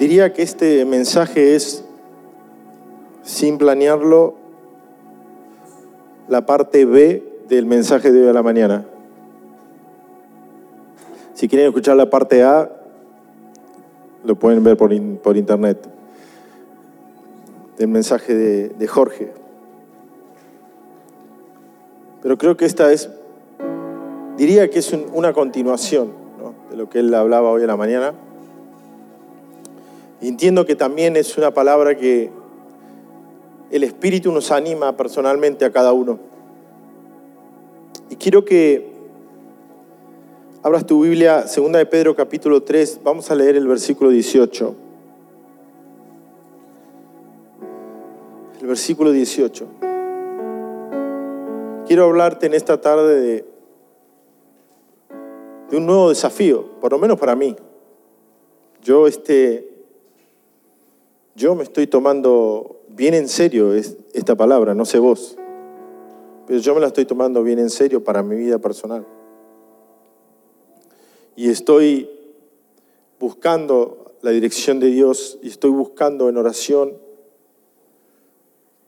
Diría que este mensaje es, sin planearlo, la parte B del mensaje de hoy a la mañana. Si quieren escuchar la parte A, lo pueden ver por, in- por internet, del mensaje de, Jorge. Pero creo que esta es, diría que es un- una continuación de lo que él hablaba hoy a la mañana. Entiendo que también es una palabra que el Espíritu nos anima personalmente a cada uno. Y quiero que abras tu Biblia, segunda de Pedro capítulo 3, vamos a leer el versículo 18. El versículo 18. Quiero hablarte en esta tarde de, de un nuevo desafío, por lo menos para mí. Yo este yo me estoy tomando bien en serio es- esta palabra, no sé vos, pero yo me la estoy tomando bien en serio para mi vida personal. Y estoy buscando la dirección de Dios y estoy buscando en oración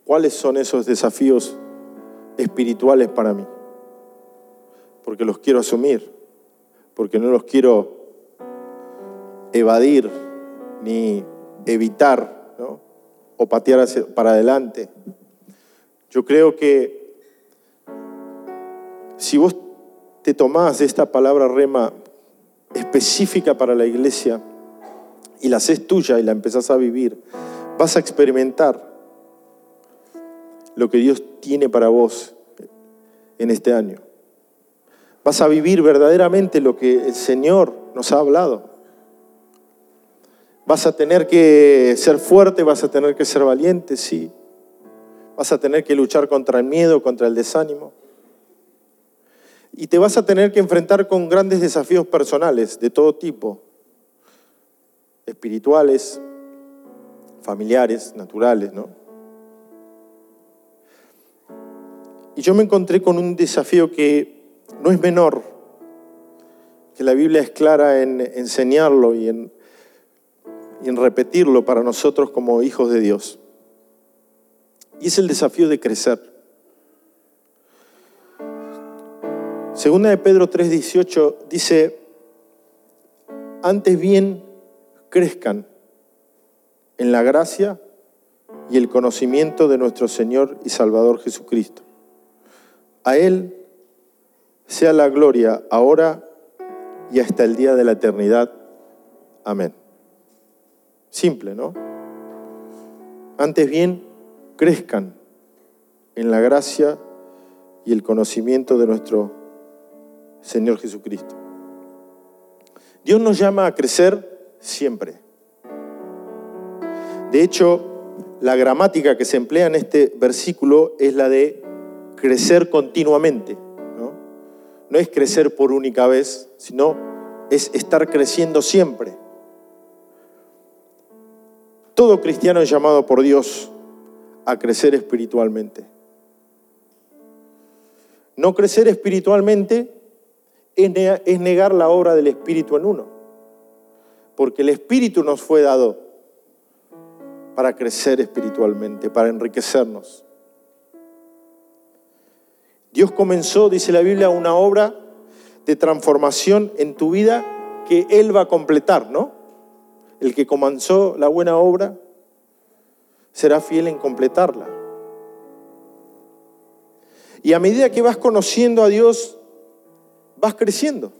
cuáles son esos desafíos espirituales para mí. Porque los quiero asumir, porque no los quiero evadir ni evitar o patear para adelante. Yo creo que si vos te tomás esta palabra rema específica para la iglesia y la haces tuya y la empezás a vivir, vas a experimentar lo que Dios tiene para vos en este año. Vas a vivir verdaderamente lo que el Señor nos ha hablado. Vas a tener que ser fuerte, vas a tener que ser valiente, sí. Vas a tener que luchar contra el miedo, contra el desánimo. Y te vas a tener que enfrentar con grandes desafíos personales de todo tipo, espirituales, familiares, naturales, ¿no? Y yo me encontré con un desafío que no es menor, que la Biblia es clara en enseñarlo y en, y en repetirlo para nosotros como hijos de Dios. Y es el desafío de crecer. Segunda de Pedro 3:18 dice, antes bien crezcan en la gracia y el conocimiento de nuestro Señor y Salvador Jesucristo. A Él sea la gloria ahora y hasta el día de la eternidad. Amén. Simple, ¿no? Antes bien, crezcan en la gracia y el conocimiento de nuestro Señor Jesucristo. Dios nos llama a crecer siempre. De hecho, la gramática que se emplea en este versículo es la de crecer continuamente. ¿no? es crecer por única vez, sino es estar creciendo siempre. Todo cristiano es llamado por Dios a crecer espiritualmente. No crecer espiritualmente es ne- es negar la obra del Espíritu en uno, porque el Espíritu nos fue dado para crecer espiritualmente, para enriquecernos. Dios comenzó, dice la Biblia, una obra de transformación en tu vida que Él va a completar, ¿no? El que comenzó la buena obra será fiel en completarla. Y a medida que vas conociendo a Dios, vas creciendo.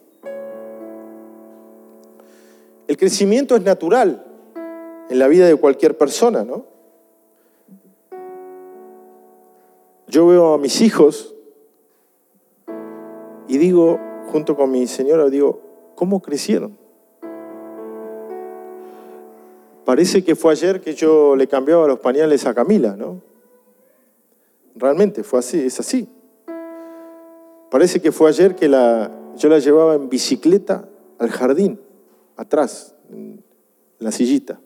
El crecimiento es natural en la vida de cualquier persona, ¿no? Yo veo a mis hijos y digo, junto con mi señora, digo, ¿cómo crecieron? Parece que fue ayer que yo le cambiaba los pañales a Camila, ¿no? Realmente fue así, es así. Parece que fue ayer que la, yo la llevaba en bicicleta al jardín, atrás, en la sillita.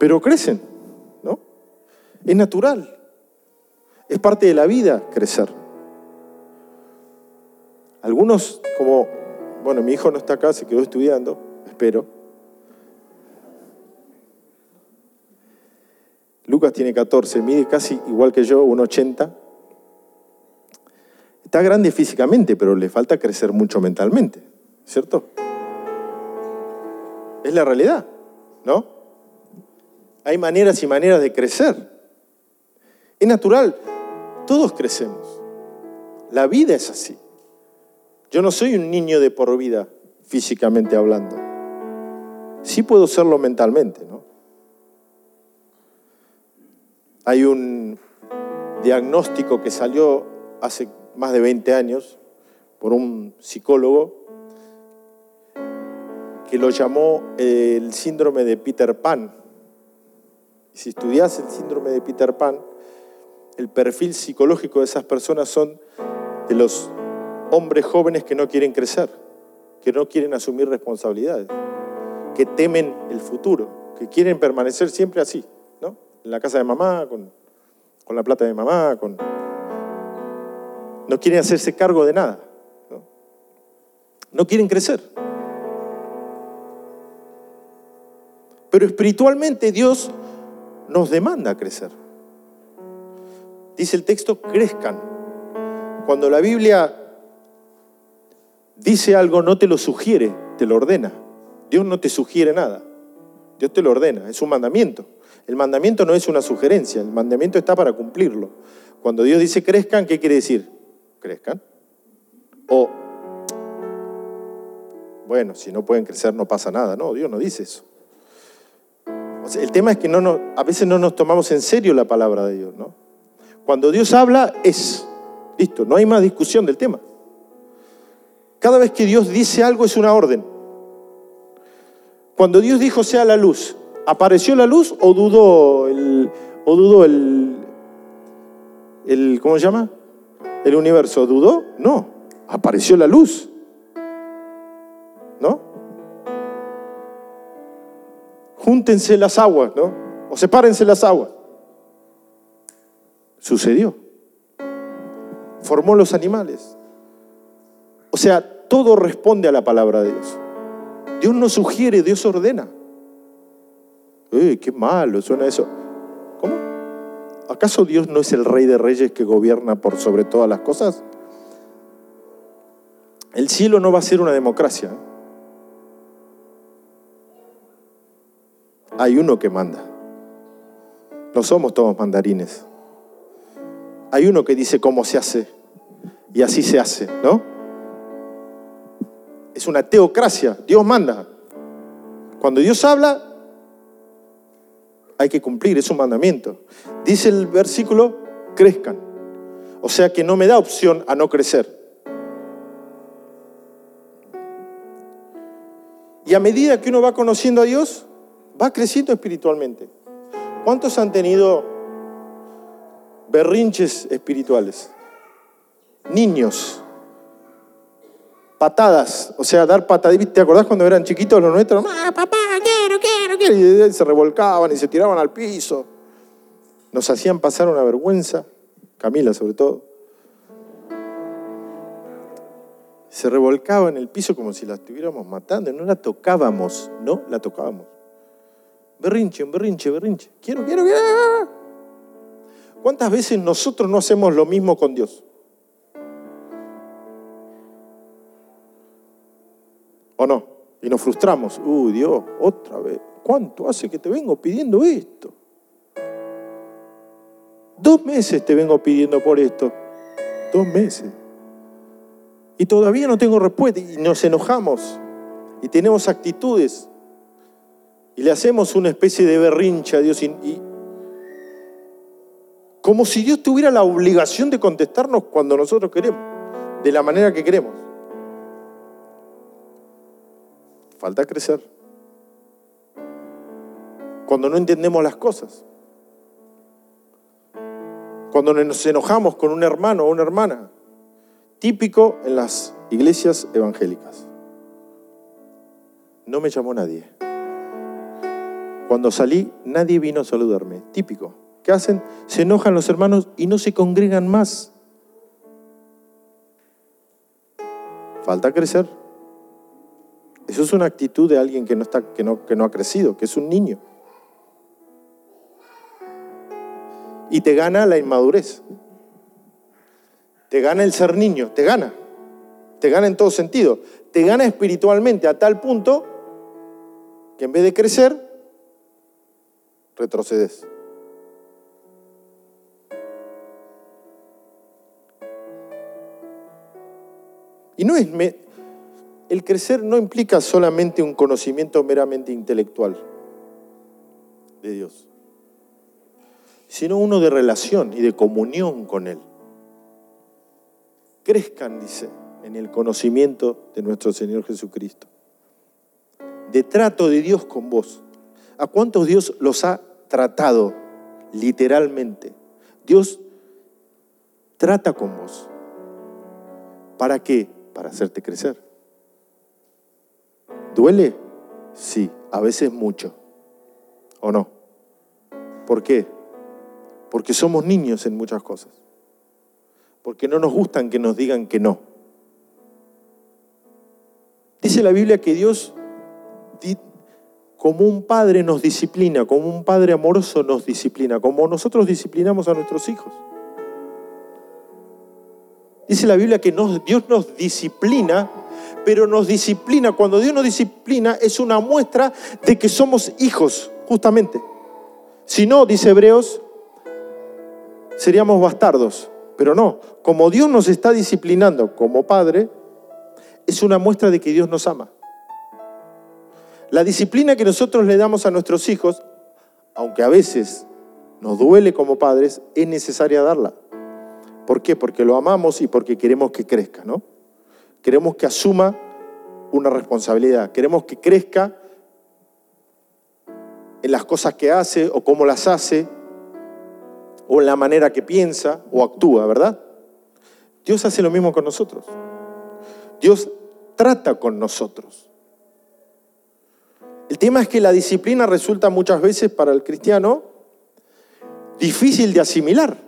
Pero crecen, ¿no? Es natural. Es parte de la vida crecer. Algunos, como, bueno, mi hijo no está acá, se quedó estudiando, espero. Lucas tiene 14, mide casi igual que yo, 1,80. Está grande físicamente, pero le falta crecer mucho mentalmente, ¿cierto? Es la realidad, ¿no? Hay maneras y maneras de crecer. Es natural, todos crecemos. La vida es así. Yo no soy un niño de por vida, físicamente hablando. Sí puedo serlo mentalmente, ¿no? Hay un diagnóstico que salió hace más de 20 años por un psicólogo que lo llamó el síndrome de Peter Pan. Si estudias el síndrome de Peter Pan, el perfil psicológico de esas personas son de los hombres jóvenes que no quieren crecer, que no quieren asumir responsabilidades, que temen el futuro, que quieren permanecer siempre así. En la casa de mamá, con, la plata de mamá, con... No quieren hacerse cargo de nada, ¿no? No quieren crecer. Pero espiritualmente Dios nos demanda crecer. Dice el texto, crezcan. Cuando la Biblia dice algo, no te lo sugiere, te lo ordena. Dios no te sugiere nada. Dios te lo ordena, es un mandamiento. El mandamiento no es una sugerencia, el mandamiento está para cumplirlo. Cuando Dios dice crezcan, ¿qué quiere decir? Crezcan. O, bueno, si no pueden crecer no pasa nada. No, Dios no dice eso. el tema es que a veces no nos tomamos en serio la palabra de Dios. ¿no? Cuando Dios habla, es. Listo, no hay más discusión del tema. Cada vez que Dios dice algo es una orden. Cuando Dios dijo sea la luz, ¿apareció la luz o dudó el, o dudó el, el, ¿cómo se llama? El universo. ¿Dudó? No, apareció la luz. ¿No? Júntense las aguas, ¿no? O sepárense las aguas. Sucedió. Formó los animales. O sea, todo responde a la palabra de Dios. Dios no sugiere, Dios ordena. ¡Eh, qué malo suena eso! ¿Cómo? ¿Acaso Dios no es el rey de reyes que gobierna por sobre todas las cosas? El cielo no va a ser una democracia. Hay uno que manda. No somos todos mandarines. Hay uno que dice cómo se hace y así se hace, ¿no? Es una teocracia, Dios manda. Cuando Dios habla, hay que cumplir, es un mandamiento. Dice el versículo, crezcan. O sea que no me da opción a no crecer. Y a medida que uno va conociendo a Dios, va creciendo espiritualmente. ¿Cuántos han tenido berrinches espirituales? Niños patadas, o sea, dar pataditas. ¿Te acordás cuando eran chiquitos los nuestros? ¡Ah, papá, quiero, quiero, quiero! Y se revolcaban y se tiraban al piso. Nos hacían pasar una vergüenza, Camila sobre todo. Se revolcaba en el piso como si la estuviéramos matando, no la tocábamos, no la tocábamos. Berrinche, berrinche, berrinche. Quiero, quiero, quiero. ¿Cuántas veces nosotros no hacemos lo mismo con Dios? ¿O no? Y nos frustramos. Uy, Dios, otra vez. ¿Cuánto hace que te vengo pidiendo esto? Dos meses te vengo pidiendo por esto. Dos meses. Y todavía no tengo respuesta. Y nos enojamos. Y tenemos actitudes. Y le hacemos una especie de berrincha a Dios. Y, como si Dios tuviera la obligación de contestarnos cuando nosotros queremos. De la manera que queremos. Falta crecer. Cuando no entendemos las cosas. Cuando nos enojamos con un hermano o una hermana. Típico en las iglesias evangélicas. No me llamó nadie. Cuando salí, nadie vino a saludarme. Típico. ¿Qué hacen? Se enojan los hermanos y no se congregan más. Falta crecer. Eso es una actitud de alguien que no, está, que no, que no ha crecido, que es un niño. Y te gana la inmadurez. Te gana el ser niño, te gana. Te gana en todo sentido. Te gana espiritualmente a tal punto que en vez de crecer, retrocedes. Y no es el crecer no implica solamente un conocimiento meramente intelectual de Dios, sino uno de relación y de comunión con Él. Crezcan, dice, en el conocimiento de nuestro Señor Jesucristo, de trato de Dios con vos. ¿A cuántos Dios los ha tratado literalmente? Dios trata con vos. ¿Para qué? Para hacerte crecer. ¿Duele? Sí, a veces mucho. ¿O no? ¿Por qué? Porque somos niños en muchas cosas. Porque no nos gustan que nos digan que no. Dice la Biblia que Dios, como un padre nos disciplina, como un padre amoroso nos disciplina, como nosotros disciplinamos a nuestros hijos. Dice la Biblia que Dios nos disciplina pero nos disciplina. Cuando Dios nos disciplina es una muestra de que somos hijos, justamente. Si no, dice Hebreos, seríamos bastardos. Pero no, como Dios nos está disciplinando como Padre, es una muestra de que Dios nos ama. La disciplina que nosotros le damos a nuestros hijos, aunque a veces nos duele como padres, es necesaria darla. ¿Por qué? Porque lo amamos y porque queremos que crezca, ¿no? Queremos que asuma una responsabilidad. Queremos que crezca en las cosas que hace o cómo las hace o en la manera que piensa o actúa, ¿verdad? Dios hace lo mismo con nosotros. Dios trata con nosotros. El tema es que la disciplina resulta muchas veces para el cristiano difícil de asimilar.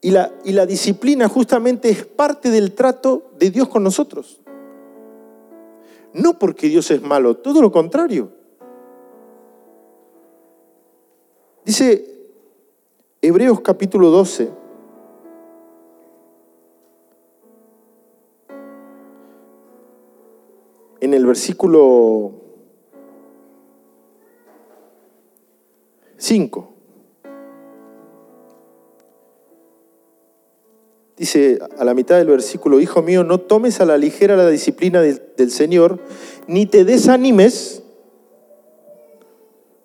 Y la, y la disciplina justamente es parte del trato de Dios con nosotros. No porque Dios es malo, todo lo contrario. Dice Hebreos capítulo 12, en el versículo 5. Dice a la mitad del versículo, Hijo mío, no tomes a la ligera la disciplina del, Señor, ni te desanimes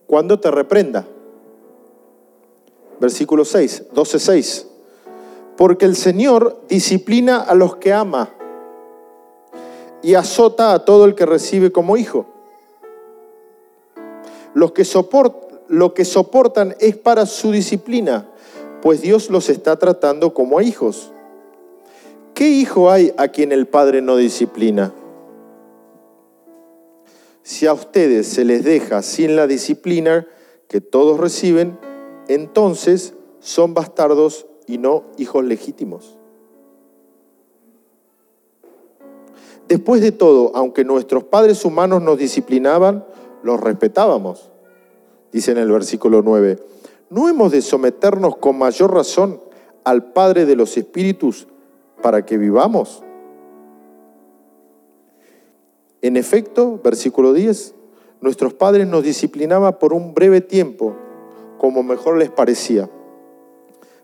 cuando te reprenda. Versículo 6, 12, 6. Porque el Señor disciplina a los que ama y azota a todo el que recibe como hijo. Los que lo que soportan es para su disciplina, pues Dios los está tratando como a hijos. ¿Qué hijo hay a quien el padre no disciplina? Si a ustedes se les deja sin la disciplina que todos reciben, entonces son bastardos y no hijos legítimos. Después de todo, aunque nuestros padres humanos nos disciplinaban, los respetábamos, dice en el versículo 9. ¿No hemos de someternos con mayor razón al Padre de los Espíritus para que vivamos. En efecto, versículo 10, nuestros padres nos disciplinaban por un breve tiempo, como mejor les parecía,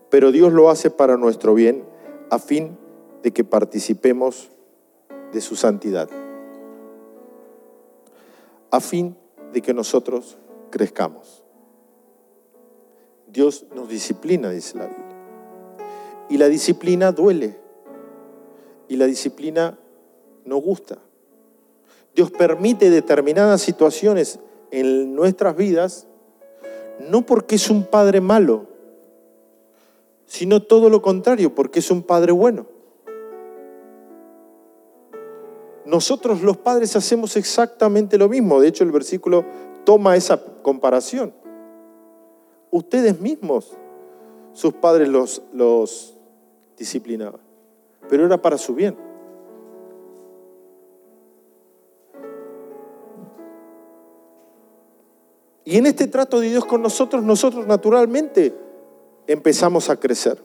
pero Dios lo hace para nuestro bien, a fin de que participemos de su santidad, a fin de que nosotros crezcamos. Dios nos disciplina, dice la Biblia. Y la disciplina duele y la disciplina no gusta. Dios permite determinadas situaciones en nuestras vidas, no porque es un padre malo, sino todo lo contrario, porque es un padre bueno. Nosotros los padres hacemos exactamente lo mismo. De hecho, el versículo toma esa comparación. Ustedes mismos, sus padres los, los disciplinaban pero era para su bien. Y en este trato de Dios con nosotros, nosotros naturalmente empezamos a crecer.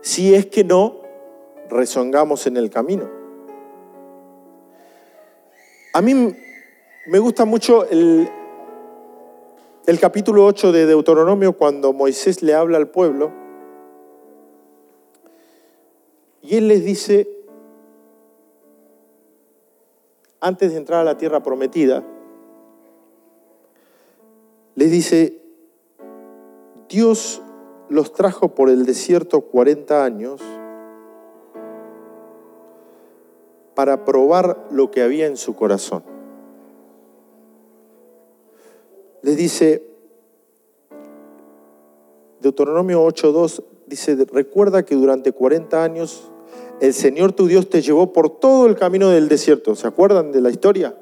Si es que no rezongamos en el camino. A mí me gusta mucho el, el capítulo 8 de Deuteronomio cuando Moisés le habla al pueblo y él les dice, antes de entrar a la tierra prometida, les dice, Dios los trajo por el desierto 40 años para probar lo que había en su corazón. Les dice, Deuteronomio 8.2 dice, recuerda que durante 40 años el Señor tu Dios te llevó por todo el camino del desierto. ¿Se acuerdan de la historia?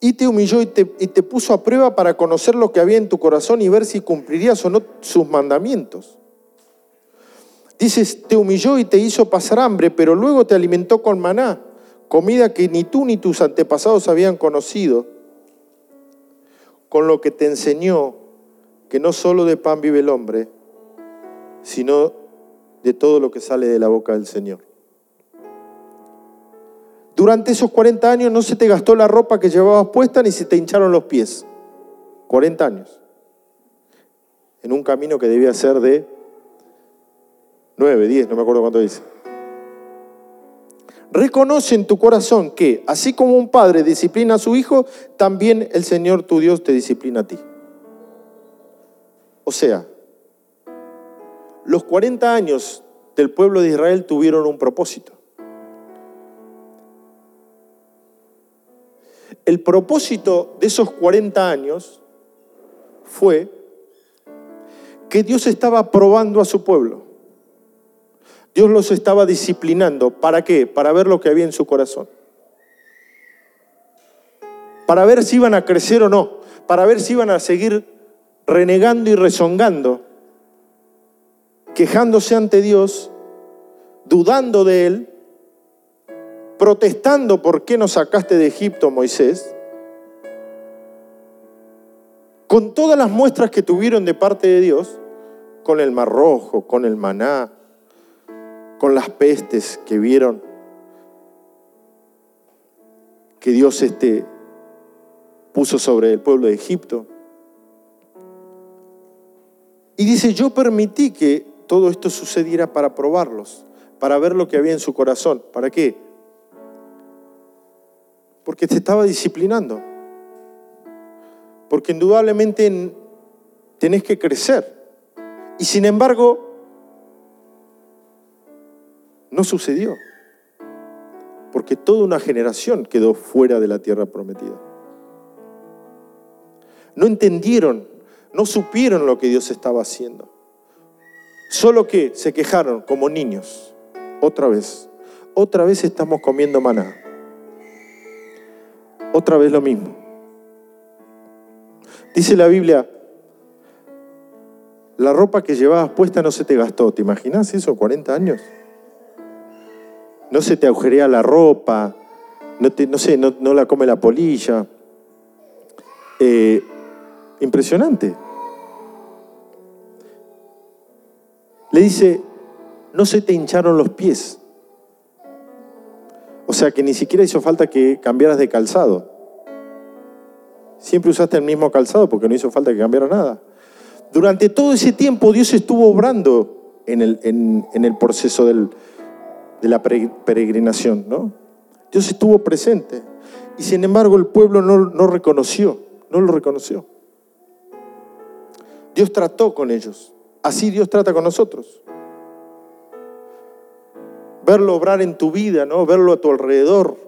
Y te humilló y te, y te puso a prueba para conocer lo que había en tu corazón y ver si cumplirías o no sus mandamientos. Dices, te humilló y te hizo pasar hambre, pero luego te alimentó con maná, comida que ni tú ni tus antepasados habían conocido, con lo que te enseñó que no solo de pan vive el hombre, sino de todo lo que sale de la boca del Señor. Durante esos 40 años no se te gastó la ropa que llevabas puesta ni se te hincharon los pies. 40 años. En un camino que debía ser de 9, 10, no me acuerdo cuánto dice. Reconoce en tu corazón que, así como un padre disciplina a su hijo, también el Señor tu Dios te disciplina a ti. O sea, los 40 años del pueblo de Israel tuvieron un propósito. El propósito de esos 40 años fue que Dios estaba probando a su pueblo. Dios los estaba disciplinando. ¿Para qué? Para ver lo que había en su corazón. Para ver si iban a crecer o no. Para ver si iban a seguir renegando y rezongando, quejándose ante Dios, dudando de Él, protestando por qué nos sacaste de Egipto, Moisés, con todas las muestras que tuvieron de parte de Dios, con el mar rojo, con el maná, con las pestes que vieron que Dios este, puso sobre el pueblo de Egipto. Y dice, yo permití que todo esto sucediera para probarlos, para ver lo que había en su corazón. ¿Para qué? Porque te estaba disciplinando. Porque indudablemente tenés que crecer. Y sin embargo, no sucedió. Porque toda una generación quedó fuera de la tierra prometida. No entendieron, no supieron lo que Dios estaba haciendo. Solo que se quejaron como niños. Otra vez. Otra vez estamos comiendo maná. Otra vez lo mismo. Dice la Biblia, la ropa que llevabas puesta no se te gastó. ¿Te imaginas eso? 40 años. No se te agujerea la ropa, no, no sé, no, la come la polilla. Eh, impresionante. Le dice, no se te hincharon los pies. O sea que ni siquiera hizo falta que cambiaras de calzado. Siempre usaste el mismo calzado porque no hizo falta que cambiara nada. Durante todo ese tiempo Dios estuvo obrando en el, en, el proceso de la peregrinación, ¿no? Dios estuvo presente. Y sin embargo el pueblo no, no reconoció, no lo reconoció. Dios trató con ellos. Así Dios trata con nosotros. Verlo obrar en tu vida, ¿no? Verlo a tu alrededor,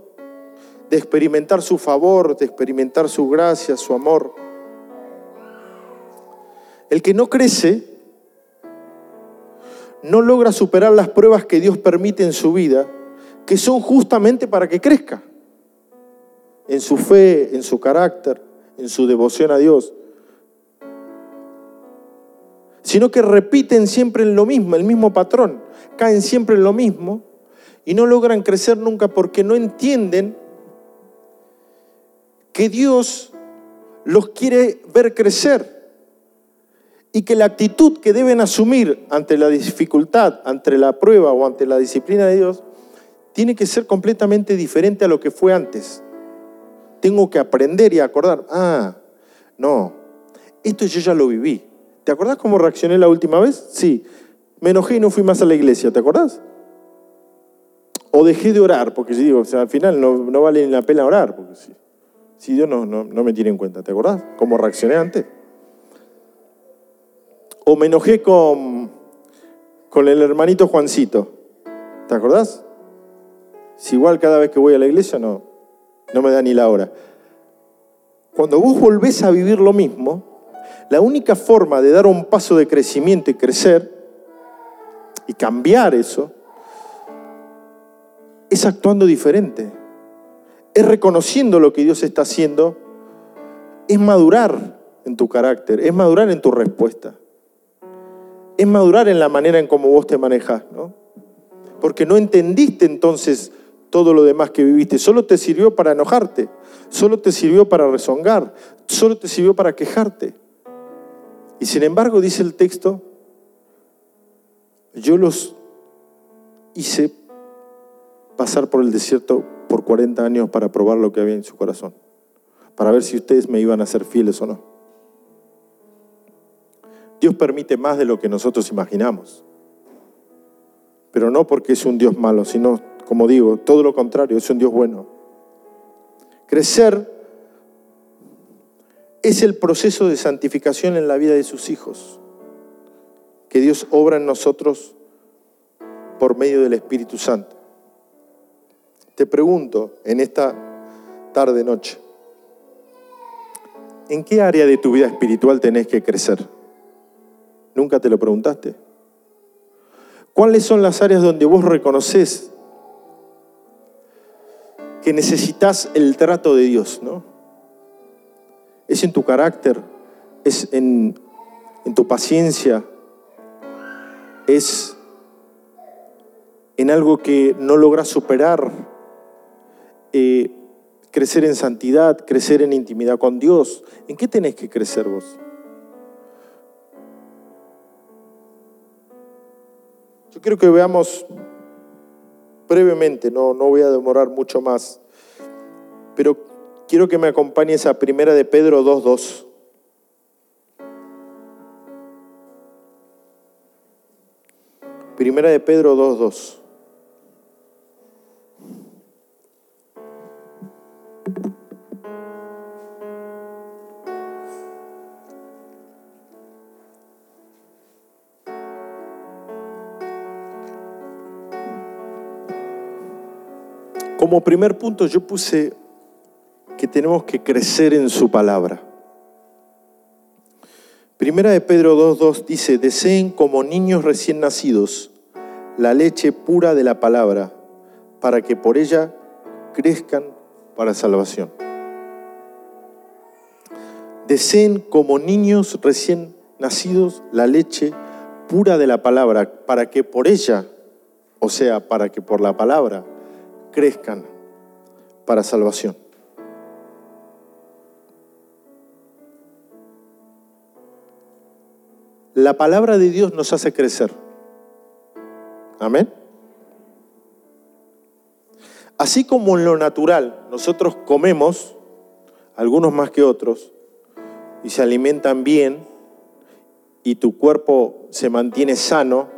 de experimentar su favor, de experimentar su gracia, su amor. El que no crece no logra superar las pruebas que Dios permite en su vida, que son justamente para que crezca en su fe, en su carácter, en su devoción a Dios sino que repiten siempre en lo mismo, el mismo patrón, caen siempre en lo mismo y no logran crecer nunca porque no entienden que Dios los quiere ver crecer y que la actitud que deben asumir ante la dificultad, ante la prueba o ante la disciplina de Dios, tiene que ser completamente diferente a lo que fue antes. Tengo que aprender y acordar, ah, no, esto yo ya lo viví. ¿Te acordás cómo reaccioné la última vez? Sí, me enojé y no fui más a la iglesia, ¿te acordás? O dejé de orar, porque si digo, al final no, vale ni la pena orar, porque si, Dios no, no, me tiene en cuenta, ¿te acordás? ¿Cómo reaccioné antes? O me enojé con, con el hermanito Juancito, ¿te acordás? Si igual cada vez que voy a la iglesia no, no me da ni la hora. Cuando vos volvés a vivir lo mismo, la única forma de dar un paso de crecimiento y crecer y cambiar eso es actuando diferente, es reconociendo lo que Dios está haciendo, es madurar en tu carácter, es madurar en tu respuesta, es madurar en la manera en cómo vos te manejas, ¿no? Porque no entendiste entonces todo lo demás que viviste, solo te sirvió para enojarte, solo te sirvió para rezongar, solo te sirvió para quejarte. Y sin embargo, dice el texto, yo los hice pasar por el desierto por 40 años para probar lo que había en su corazón, para ver si ustedes me iban a ser fieles o no. Dios permite más de lo que nosotros imaginamos, pero no porque es un Dios malo, sino, como digo, todo lo contrario, es un Dios bueno. Crecer es el proceso de santificación en la vida de sus hijos, que Dios obra en nosotros por medio del Espíritu Santo. Te pregunto en esta tarde noche, ¿en qué área de tu vida espiritual tenés que crecer? ¿Nunca te lo preguntaste? ¿Cuáles son las áreas donde vos reconoces que necesitas el trato de Dios, ¿no? Es en tu carácter, es en, tu paciencia, es en algo que no logras superar eh, crecer en santidad, crecer en intimidad con Dios. ¿En qué tenés que crecer vos? Yo quiero que veamos brevemente, no, no voy a demorar mucho más, pero quiero que me acompañes a Primera de Pedro 2.2. Primera de Pedro 2.2. Como primer punto yo puse que tenemos que crecer en su palabra. Primera de Pedro 2.2 dice, deseen como niños recién nacidos la leche pura de la palabra, para que por ella crezcan para salvación. Deseen como niños recién nacidos la leche pura de la palabra, para que por ella, o sea, para que por la palabra, crezcan para salvación. La palabra de Dios nos hace crecer. Amén. Así como en lo natural nosotros comemos, algunos más que otros, y se alimentan bien, y tu cuerpo se mantiene sano,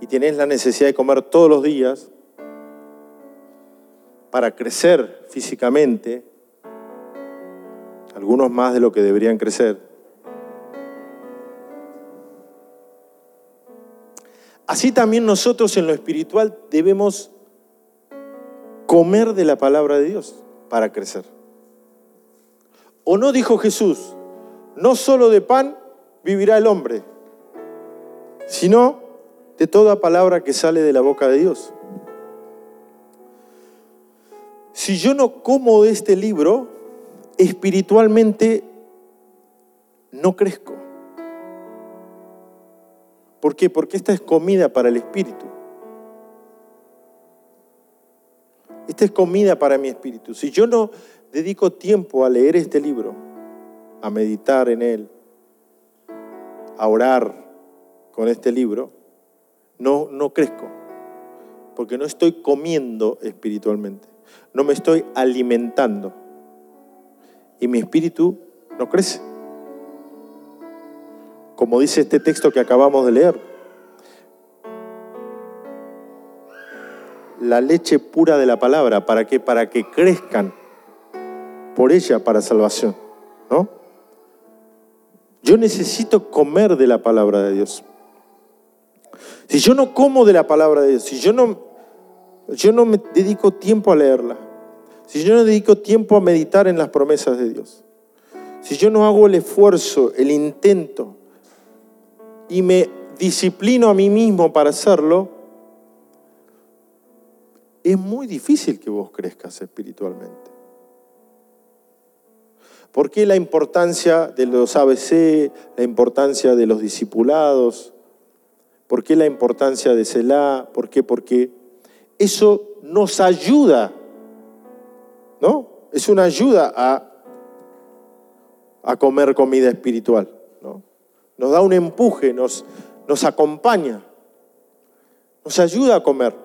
y tienes la necesidad de comer todos los días, para crecer físicamente, algunos más de lo que deberían crecer. Así también nosotros en lo espiritual debemos comer de la palabra de Dios para crecer. ¿O no dijo Jesús, no solo de pan vivirá el hombre, sino de toda palabra que sale de la boca de Dios? si yo no como de este libro, espiritualmente no crezco. ¿Por qué? Porque esta es comida para el espíritu. Esta es comida para mi espíritu. Si yo no dedico tiempo a leer este libro, a meditar en él, a orar con este libro, no, no crezco, porque no estoy comiendo espiritualmente, no me estoy alimentando y mi espíritu no crece. Como dice este texto que acabamos de leer, la leche pura de la palabra, ¿para qué? Para que crezcan por ella para salvación, ¿no? Yo necesito comer de la palabra de Dios. Si yo no como de la palabra de Dios, si yo no, yo no me dedico tiempo a leerla, si yo no dedico tiempo a meditar en las promesas de Dios, si yo no hago el esfuerzo, el intento y me disciplino a mí mismo para hacerlo, es muy difícil que vos crezcas espiritualmente. ¿Por qué la importancia de los ABC, la importancia de los discipulados? ¿Por qué la importancia de Selah? ¿Por qué? Porque eso nos ayuda ¿no? Es una ayuda a, a comer comida espiritual. Nos da un empuje, nos, nos acompaña, nos ayuda a comer.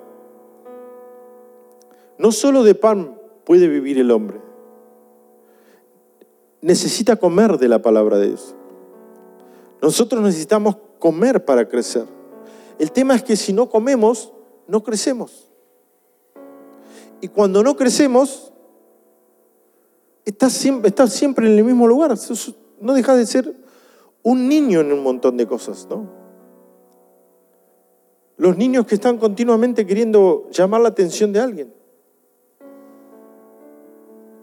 No solo de pan puede vivir el hombre, necesita comer de la palabra de Dios. Nosotros necesitamos comer para crecer. El tema es que si no comemos, no crecemos. Y cuando no crecemos, estás siempre, siempre en el mismo lugar. No dejas de ser un niño en un montón de cosas, ¿no? Los niños que están continuamente queriendo llamar la atención de alguien.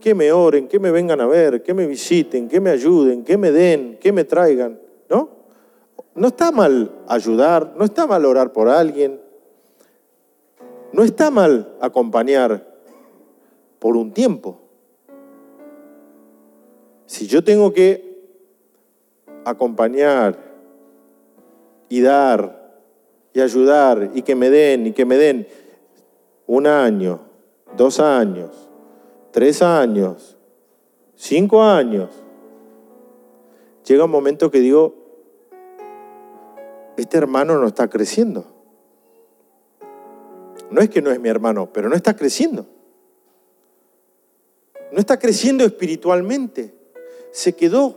Que me oren, que me vengan a ver, que me visiten, que me ayuden, que me den, que me traigan, ¿no? No está mal ayudar, no está mal orar por alguien, no está mal acompañar por un tiempo. Si yo tengo que acompañar y dar y ayudar y que me den y que me den un año, dos años, tres años, cinco años, llega un momento que digo, este hermano no está creciendo. No es que no es mi hermano, pero no está creciendo. No está creciendo espiritualmente se quedó,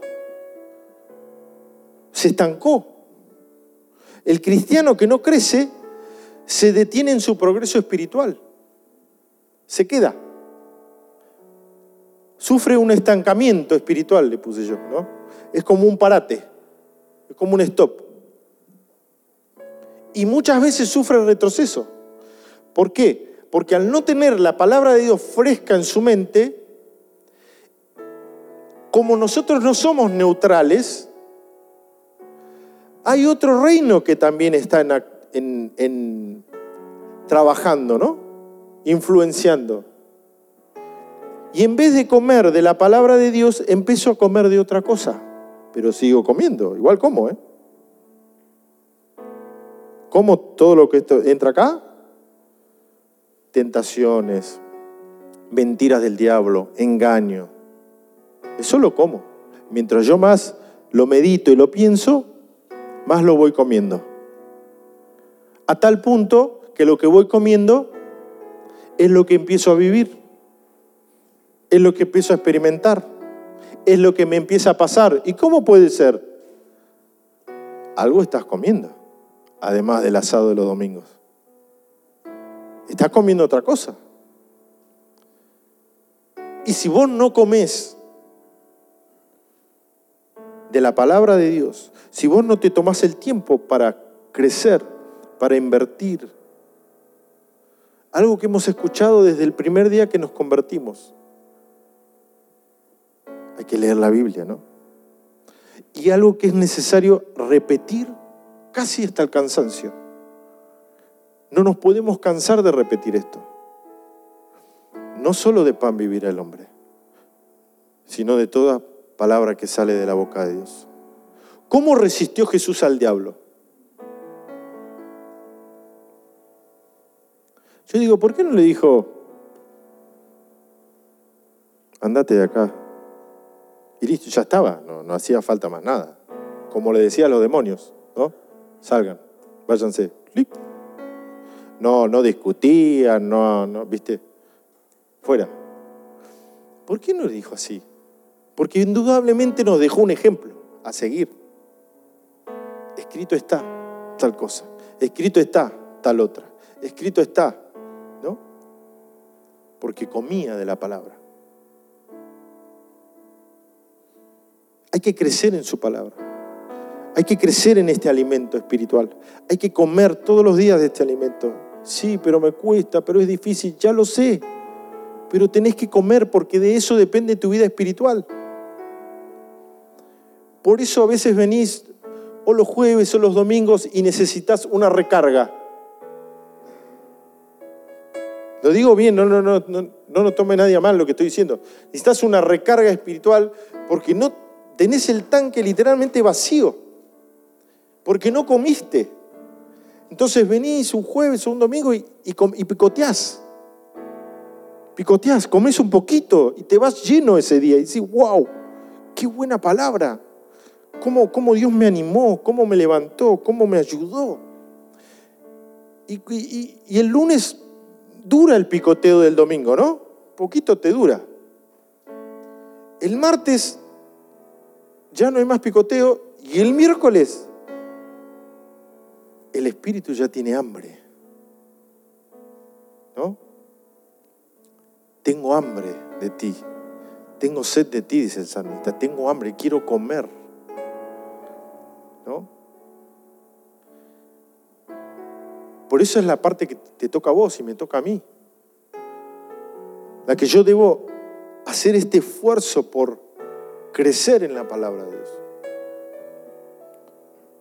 se estancó. El cristiano que no crece se detiene en su progreso espiritual, se queda. Sufre un estancamiento espiritual, le puse yo, ¿no? Es como un parate, es como un stop. Y muchas veces sufre retroceso. ¿Por qué? Porque al no tener la palabra de Dios fresca en su mente, como nosotros no somos neutrales, hay otro reino que también está en, trabajando, ¿no? Influenciando. Y en vez de comer de la palabra de Dios, empiezo a comer de otra cosa. Pero sigo comiendo, igual como, ¿eh? Como todo lo que entra acá. Tentaciones, mentiras del diablo, engaño. Eso lo como. Mientras yo más lo medito y lo pienso, más lo voy comiendo. A tal punto que lo que voy comiendo es lo que empiezo a vivir, es lo que empiezo a experimentar, es lo que me empieza a pasar. ¿Y cómo puede ser? Algo estás comiendo, además del asado de los domingos. Estás comiendo otra cosa. Y si vos no comes de la palabra de Dios, si vos no te tomás el tiempo para crecer, para invertir, algo que hemos escuchado desde el primer día que nos convertimos, hay que leer la Biblia, ¿no? Y algo que es necesario repetir casi hasta el cansancio. No nos podemos cansar de repetir esto. No solo de pan vivirá el hombre, sino de toda palabra que sale de la boca de Dios. ¿Cómo resistió Jesús al diablo? Yo digo, ¿por qué no le dijo, andate de acá. Y listo, ya estaba, no, hacía falta más nada. Como le decía a los demonios, ¿no? Salgan, váyanse. No, no discutían, no, no, viste, fuera. ¿Por qué no dijo así? Porque indudablemente nos dejó un ejemplo a seguir. Escrito está tal cosa, escrito está tal otra, escrito está, ¿no? Porque comía de la palabra. Hay que crecer en su palabra. Hay que crecer en este alimento espiritual. Hay que comer todos los días de este alimento. Sí, pero me cuesta, pero es difícil, ya lo sé. Pero tenés que comer porque de eso depende tu vida espiritual. Por eso a veces venís o los jueves o los domingos y necesitas una recarga. Lo digo bien, no, no, no, no, no tome nadie mal lo que estoy diciendo. Necesitas una recarga espiritual porque no tenés el tanque literalmente vacío, porque no comiste. Entonces venís un jueves o un domingo y, y, picoteás. Picoteás, comes un poquito y te vas lleno ese día y dices, wow, qué buena palabra cómo, Dios me animó, cómo me levantó, cómo me ayudó. Y, el lunes dura el picoteo del domingo, ¿no? Poquito te dura. El martes ya no hay más picoteo y el miércoles el espíritu ya tiene hambre. ¿No? Tengo hambre de ti. Tengo sed de ti, dice el salmista. Tengo hambre, quiero comer. Por eso es la parte que te toca a vos y me toca a mí. La que yo debo hacer este esfuerzo por crecer en la palabra de Dios.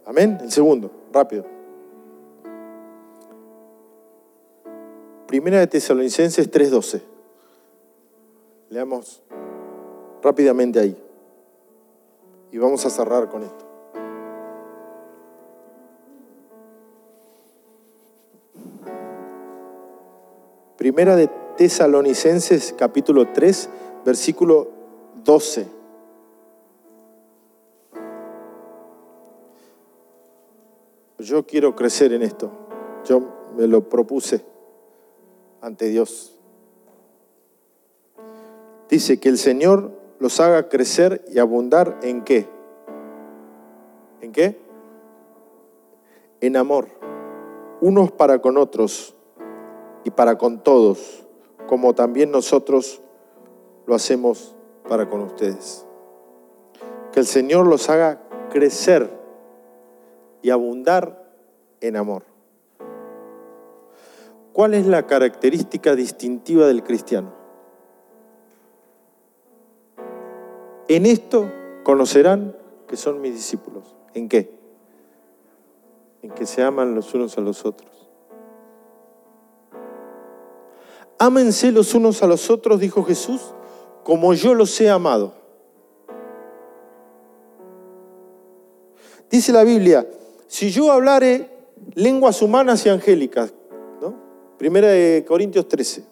Amén. El segundo, rápido. Primera de Tesalonicenses 3:12. Leamos rápidamente ahí. Y vamos a cerrar con esto. Primera de Tesalonicenses capítulo 3, versículo 12. Yo quiero crecer en esto. Yo me lo propuse ante Dios. Dice que el Señor los haga crecer y abundar en qué? ¿En qué? En amor, unos para con otros y para con todos, como también nosotros lo hacemos para con ustedes. Que el Señor los haga crecer y abundar en amor. ¿Cuál es la característica distintiva del cristiano? En esto conocerán que son mis discípulos. ¿En qué? En que se aman los unos a los otros. Ámense los unos a los otros, dijo Jesús, como yo los he amado. Dice la Biblia, si yo hablare lenguas humanas y angélicas, ¿no? Primera de Corintios 13,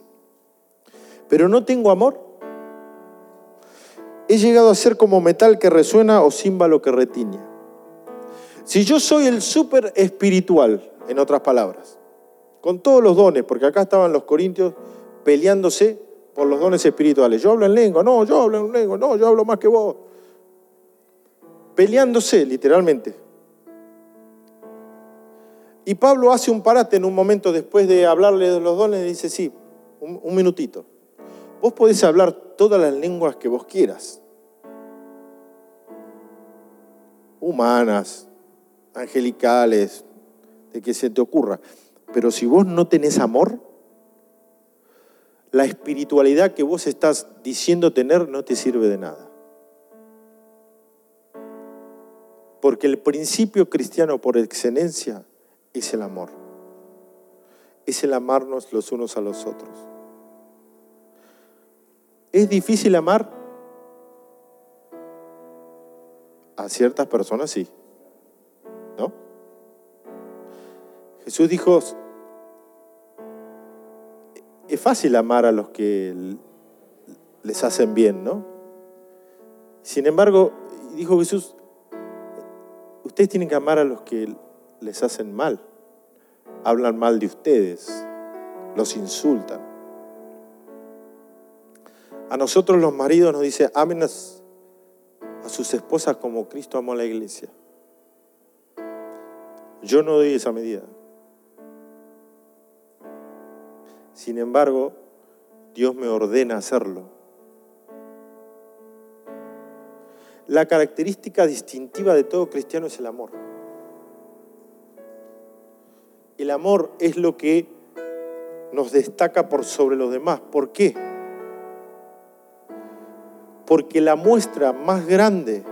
pero no tengo amor, he llegado a ser como metal que resuena o címbalo que retiña. Si yo soy el súper espiritual, en otras palabras, con todos los dones, porque acá estaban los corintios peleándose por los dones espirituales. Yo hablo en lengua, no, yo hablo en lengua, no, yo hablo más que vos. Peleándose, literalmente. Y Pablo hace un parate en un momento después de hablarle de los dones y dice, sí, un, minutito. Vos podés hablar todas las lenguas que vos quieras. Humanas, angelicales, de que se te ocurra. Pero si vos no tenés amor, la espiritualidad que vos estás diciendo tener no te sirve de nada. Porque el principio cristiano por excelencia es el amor. Es el amarnos los unos a los otros. ¿Es difícil amar? A ciertas personas sí. ¿No? Jesús dijo, es fácil amar a los que les hacen bien, ¿no? Sin embargo, dijo Jesús, ustedes tienen que amar a los que les hacen mal, hablan mal de ustedes, los insultan. A nosotros los maridos nos dice, amen a, sus esposas como Cristo amó a la iglesia. Yo no doy esa medida. Sin embargo, Dios me ordena hacerlo. La característica distintiva de todo cristiano es el amor. El amor es lo que nos destaca por sobre los demás. ¿Por qué? Porque la muestra más grande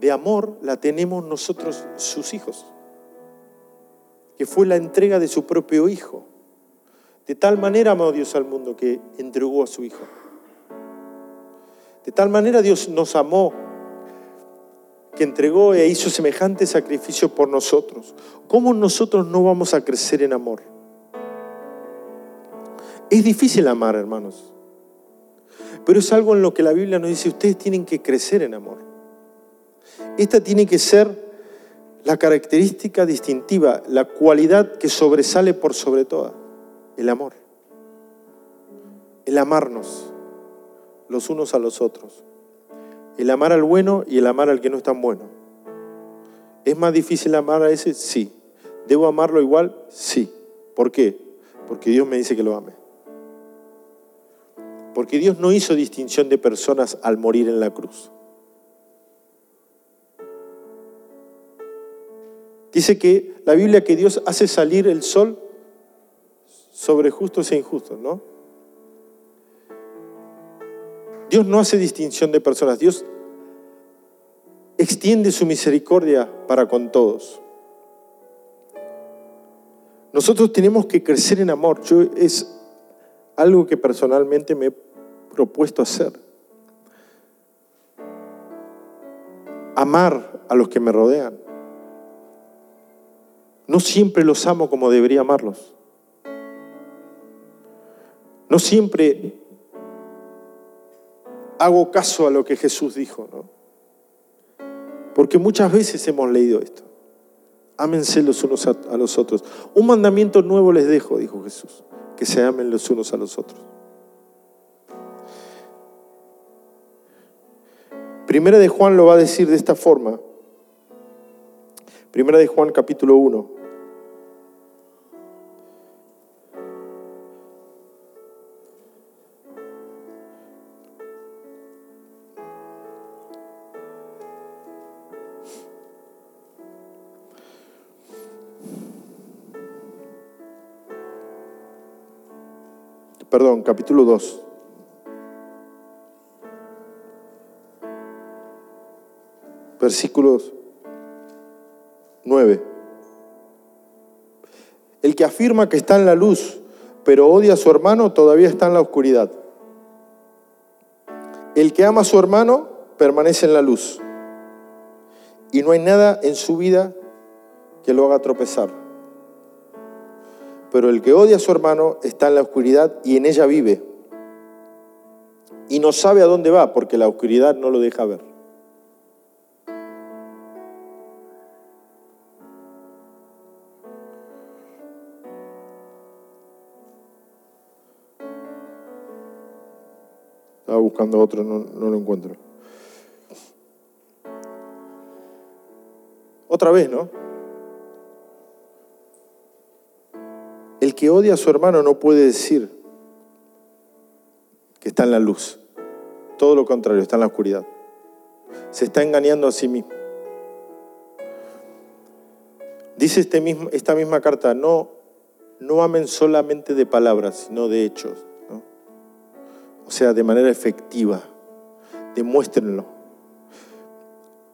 de amor la tenemos nosotros, sus hijos, que fue la entrega de su propio hijo. De tal manera amó Dios al mundo que entregó a su hijo. De tal manera Dios nos amó que entregó e hizo semejante sacrificio por nosotros. ¿Cómo nosotros no vamos a crecer en amor? Es difícil amar, hermanos. Pero es algo en lo que la Biblia nos dice, ustedes tienen que crecer en amor. Esta tiene que ser la característica distintiva, la cualidad que sobresale por sobre toda, el amor. El amarnos los unos a los otros. El amar al bueno y el amar al que no es tan bueno. ¿Es más difícil amar a ese? Sí. ¿Debo amarlo igual? Sí. ¿Por qué? Porque Dios me dice que lo ame. Porque Dios no hizo distinción de personas al morir en la cruz. Dice que la Biblia que Dios hace salir el sol sobre justos e injustos, ¿no? Dios no hace distinción de personas, Dios extiende su misericordia para con todos. Nosotros tenemos que crecer en amor. Yo, es algo que personalmente me he propuesto hacer. Amar a los que me rodean. No siempre los amo como debería amarlos. No siempre hago caso a lo que Jesús dijo, ¿no? Porque muchas veces hemos leído esto. Ámense los unos a, los otros. Un mandamiento nuevo les dejo, dijo Jesús, que se amen los unos a los otros. Primera de Juan lo va a decir de esta forma. Primera de Juan capítulo 1. Perdón, capítulo 2. Versículos 9. El que afirma que está en la luz, pero odia a su hermano, todavía está en la oscuridad. El que ama a su hermano, permanece en la luz. Y no hay nada en su vida que lo haga tropezar pero el que odia a su hermano está en la oscuridad y en ella vive. Y no sabe a dónde va porque la oscuridad no lo deja ver. Estaba buscando otro, no, no lo encuentro. Otra vez, ¿no? El que odia a su hermano no puede decir que está en la luz. Todo lo contrario, está en la oscuridad. Se está engañando a sí mismo. Dice este mismo, esta misma carta, no, no amen solamente de palabras, sino de hechos. O sea, de manera efectiva. Demuéstrenlo.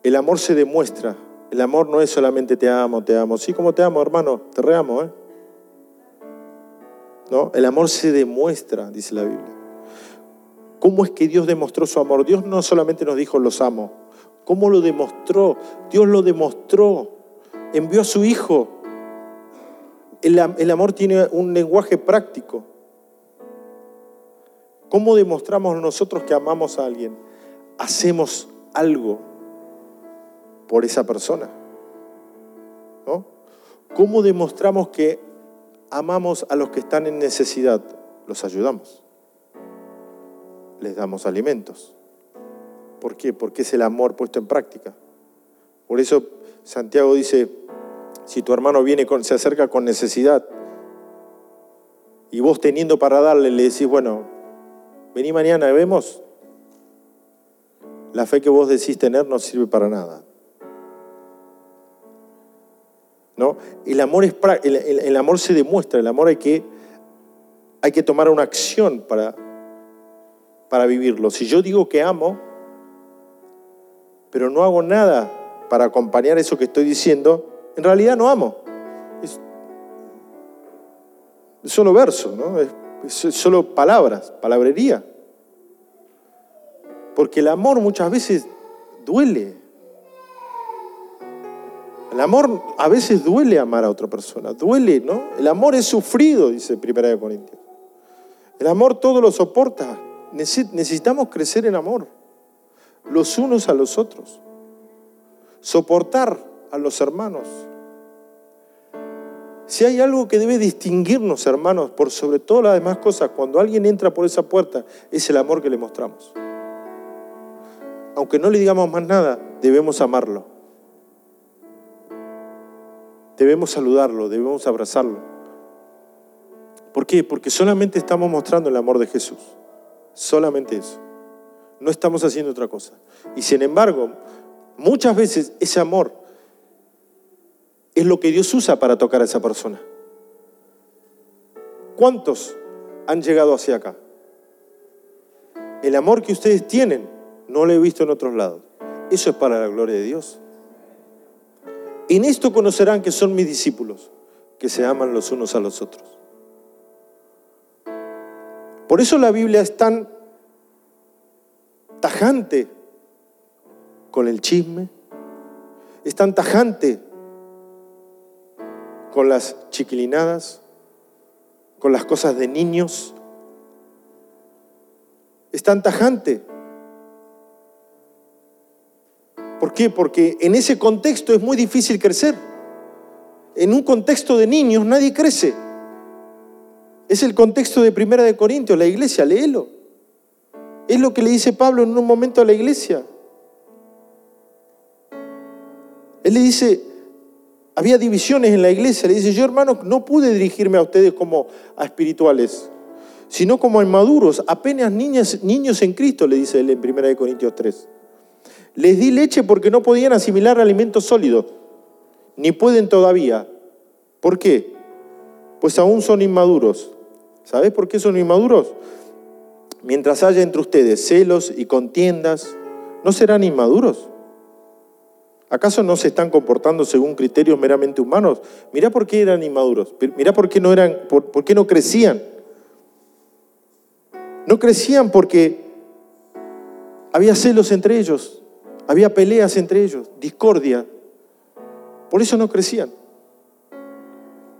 El amor se demuestra. El amor no es solamente te amo, te amo. Sí, como te amo, hermano, te reamo, ¿eh? ¿No? El amor se demuestra, dice la Biblia. ¿Cómo es que Dios demostró su amor? Dios no solamente nos dijo los amo. ¿Cómo lo demostró? Dios lo demostró. Envió a su Hijo. El, amor tiene un lenguaje práctico. ¿Cómo demostramos nosotros que amamos a alguien? Hacemos algo por esa persona. ¿Cómo demostramos que amamos a los que están en necesidad? Los ayudamos. Les damos alimentos. ¿Por qué? Porque es el amor puesto en práctica. Por eso Santiago dice, si tu hermano viene con, se acerca con necesidad y vos teniendo para darle le decís, bueno, vení mañana, vemos. La fe que vos decís tener no sirve para nada. ¿No? El, amor es, el, el, amor se demuestra, el amor hay que, hay que tomar una acción para, para vivirlo. Si yo digo que amo, pero no hago nada para acompañar eso que estoy diciendo, en realidad no amo. Es, solo verso, ¿no? es solo palabras, palabrería. Porque el amor muchas veces duele. El amor a veces duele amar a otra persona, duele, ¿no? El amor es sufrido, dice Primera de Corintios. El amor todo lo soporta. Necesitamos crecer en amor, los unos a los otros. Soportar a los hermanos. Si hay algo que debe distinguirnos, hermanos, por sobre todas las demás cosas, cuando alguien entra por esa puerta, es el amor que le mostramos aunque no le digamos más nada, debemos amarlo. Debemos saludarlo, debemos abrazarlo. ¿Por qué? Porque solamente estamos mostrando el amor de Jesús. Solamente eso. No estamos haciendo otra cosa. Y sin embargo, muchas veces ese amor es lo que Dios usa para tocar a esa persona. ¿Cuántos han llegado hacia acá? El amor que ustedes tienen no lo he visto en otros lados. Eso es para la gloria de Dios. En esto conocerán que son mis discípulos, que se aman los unos a los otros. Por eso la Biblia es tan tajante con el chisme, es tan tajante con las chiquilinadas, con las cosas de niños, es tan tajante ¿Por qué? Porque en ese contexto es muy difícil crecer. En un contexto de niños nadie crece. Es el contexto de Primera de Corintios, la iglesia, léelo. Es lo que le dice Pablo en un momento a la iglesia. Él le dice, había divisiones en la iglesia. Le dice, yo hermano, no pude dirigirme a ustedes como a espirituales, sino como a inmaduros, apenas niños, en Cristo, le dice él en Primera de Corintios 3. Les di leche porque no podían asimilar alimentos sólidos, ni pueden todavía. ¿Por qué? Pues aún son inmaduros. ¿Sabes por qué son inmaduros? Mientras haya entre ustedes celos y contiendas, ¿no serán inmaduros? ¿Acaso no se están comportando según criterios meramente humanos? Mirá por qué eran inmaduros. Mirá por qué no eran, por, por qué no crecían. No crecían porque había celos entre ellos. Había peleas entre ellos, discordia. Por eso no crecían.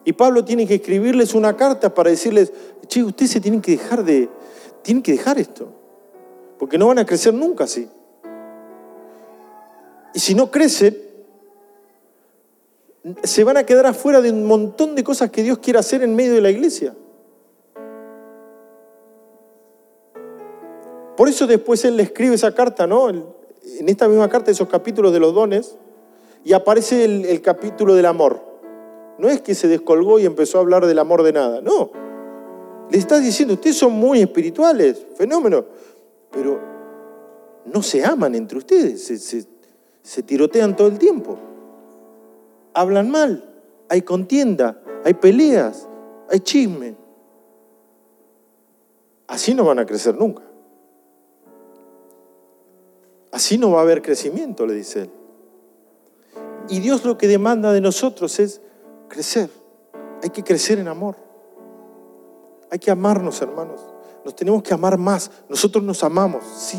Y Pablo tiene que escribirles una carta para decirles, che, ustedes se tienen que dejar de, tienen que dejar esto, porque no van a crecer nunca así. Y si no crecen, se van a quedar afuera de un montón de cosas que Dios quiere hacer en medio de la iglesia. Por eso después él le escribe esa carta, ¿no? En esta misma carta, esos capítulos de los dones, y aparece el, capítulo del amor. No es que se descolgó y empezó a hablar del amor de nada, no. Le estás diciendo, ustedes son muy espirituales, fenómeno, pero no se aman entre ustedes, se, se tirotean todo el tiempo. Hablan mal, hay contienda, hay peleas, hay chisme. Así no van a crecer nunca. Así no va a haber crecimiento, le dice él. Y Dios lo que demanda de nosotros es crecer. Hay que crecer en amor. Hay que amarnos, hermanos. Nos tenemos que amar más. Nosotros nos amamos, sí.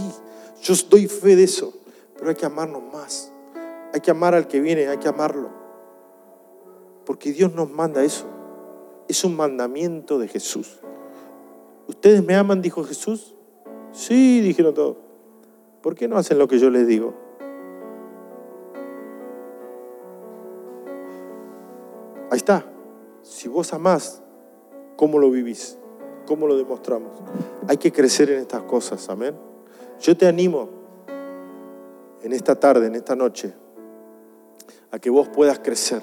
Yo doy fe de eso. Pero hay que amarnos más. Hay que amar al que viene, hay que amarlo. Porque Dios nos manda eso. Es un mandamiento de Jesús. Ustedes me aman, dijo Jesús. Sí, dijeron todos. ¿Por qué no hacen lo que yo les digo? Ahí está. Si vos amás, ¿cómo lo vivís? ¿Cómo lo demostramos? Hay que crecer en estas cosas, amén. Yo te animo en esta tarde, en esta noche, a que vos puedas crecer,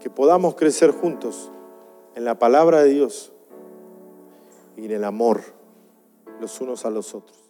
que podamos crecer juntos en la palabra de Dios y en el amor los unos a los otros.